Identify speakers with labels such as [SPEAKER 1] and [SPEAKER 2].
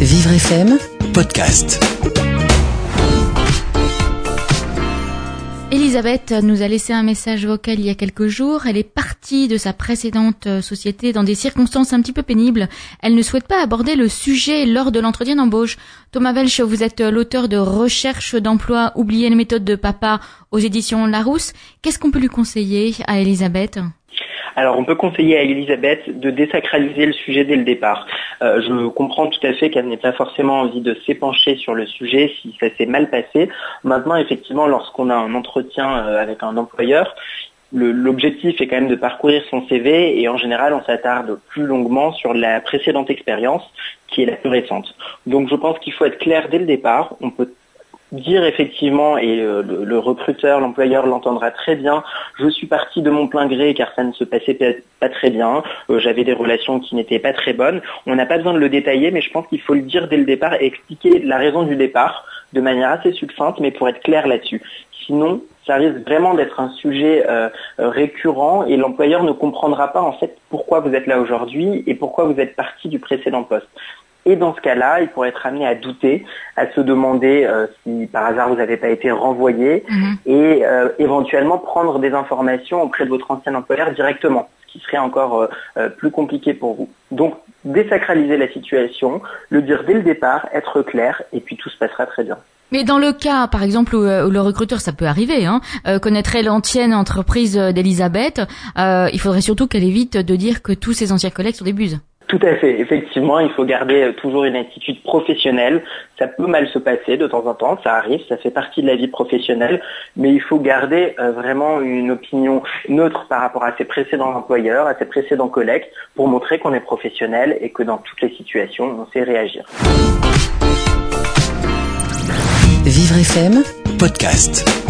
[SPEAKER 1] Vivre FM Podcast.
[SPEAKER 2] Elisabeth nous a laissé un message vocal il y a quelques jours. Elle est partie de sa précédente euh, société dans des circonstances un petit peu pénibles. Elle ne souhaite pas aborder le sujet lors de l'entretien d'embauche. Thomas Welch, vous êtes euh, l'auteur de Recherche d'emploi, oublier les méthodes de papa aux éditions Larousse. Qu'est-ce qu'on peut lui conseiller à Elisabeth?
[SPEAKER 3] Alors on peut conseiller à Elisabeth de désacraliser le sujet dès le départ. Euh, je comprends tout à fait qu'elle n'ait pas forcément envie de s'épancher sur le sujet si ça s'est mal passé. Maintenant, effectivement, lorsqu'on a un entretien euh, avec un employeur, L'objectif est quand même de parcourir son CV et en général on s'attarde plus longuement sur la précédente expérience qui est la plus récente. Donc je pense qu'il faut être clair dès le départ. Dire effectivement, et euh, le, recruteur, l'employeur l'entendra très bien, je suis parti de mon plein gré car ça ne se passait pas, très bien, euh, j'avais des relations qui n'étaient pas très bonnes. On n'a pas besoin de le détailler, mais je pense qu'il faut le dire dès le départ et expliquer la raison du départ de manière assez succincte, mais pour être clair là-dessus. Sinon, ça risque vraiment d'être un sujet euh, récurrent et l'employeur ne comprendra pas en fait pourquoi vous êtes là aujourd'hui et pourquoi vous êtes parti du précédent poste. Et dans ce cas-là, il pourrait être amené à douter, à se demander euh, si par hasard vous n'avez pas été renvoyé mhm. et euh, éventuellement prendre des informations auprès de votre ancien employeur directement, ce qui serait encore euh, plus compliqué pour vous. Donc désacraliser la situation, le dire dès le départ, être clair, et puis tout se passera très bien.
[SPEAKER 2] Mais dans le cas, par exemple, où, le recruteur, ça peut arriver, hein, connaîtrait l'ancienne entreprise d'Elisabeth, il faudrait surtout qu'elle évite de dire que tous ses anciens collègues sont des buses.
[SPEAKER 3] Tout à fait. Effectivement, il faut garder euh, toujours une attitude professionnelle. Ça peut mal se passer de temps en temps, ça arrive, ça fait partie de la vie professionnelle, mais il faut garder euh, vraiment une opinion neutre par rapport à ses précédents employeurs, à ses précédents collègues, pour montrer qu'on est professionnel et que dans toutes les situations, on sait réagir.
[SPEAKER 1] Vivre FM, podcast.